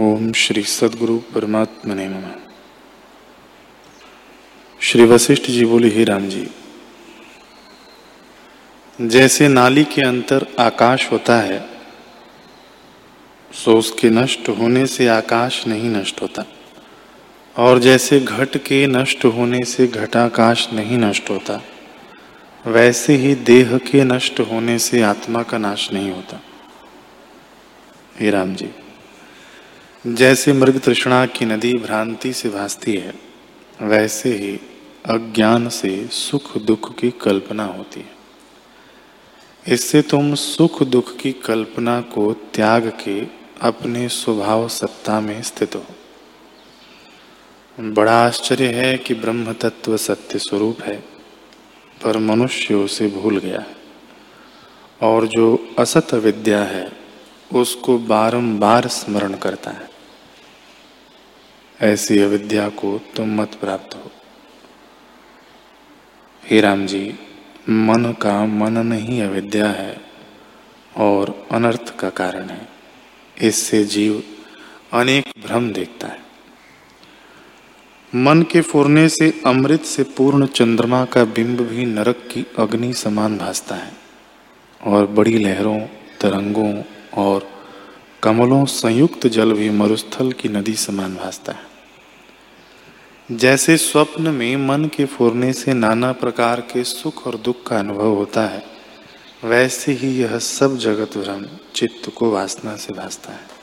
ओम श्री सदगुरु परमात्मा ने नमः। श्री वशिष्ठ जी बोले, हे राम जी, जैसे नाली के अंतर आकाश होता है, सो उसके नष्ट होने से आकाश नहीं नष्ट होता, और जैसे घट के नष्ट होने से घटाकाश नहीं नष्ट होता, वैसे ही देह के नष्ट होने से आत्मा का नाश नहीं होता। हे राम जी जैसे मृग तृष्णा की नदी भ्रांति से भासती है, वैसे ही अज्ञान से सुख दुख की कल्पना होती है। इससे तुम सुख दुख की कल्पना को त्याग के अपने स्वभाव सत्ता में स्थित हो। बड़ा आश्चर्य है कि ब्रह्म तत्व सत्य स्वरूप है, पर मनुष्य उसे भूल गया है। और जो असत विद्या है, उसको बारंबार स्मरण करता है। ऐसी अविद्या को तुम मत प्राप्त हो। हे राम जी मन का मन नहीं अविद्या है और अनर्थ का कारण है। इससे जीव अनेक भ्रम देखता है। मन के फूरने से अमृत से पूर्ण चंद्रमा का बिंब भी नरक की अग्नि समान भासता है और बड़ी लहरों, तरंगों और कमलों संयुक्त जल भी मरुस्थल की नदी समान भासता है। जैसे स्वप्न में मन के फूरने से नाना प्रकार के सुख और दुख का अनुभव होता है, वैसे ही यह सब जगत भ्रम चित्त को वासना से भासता है।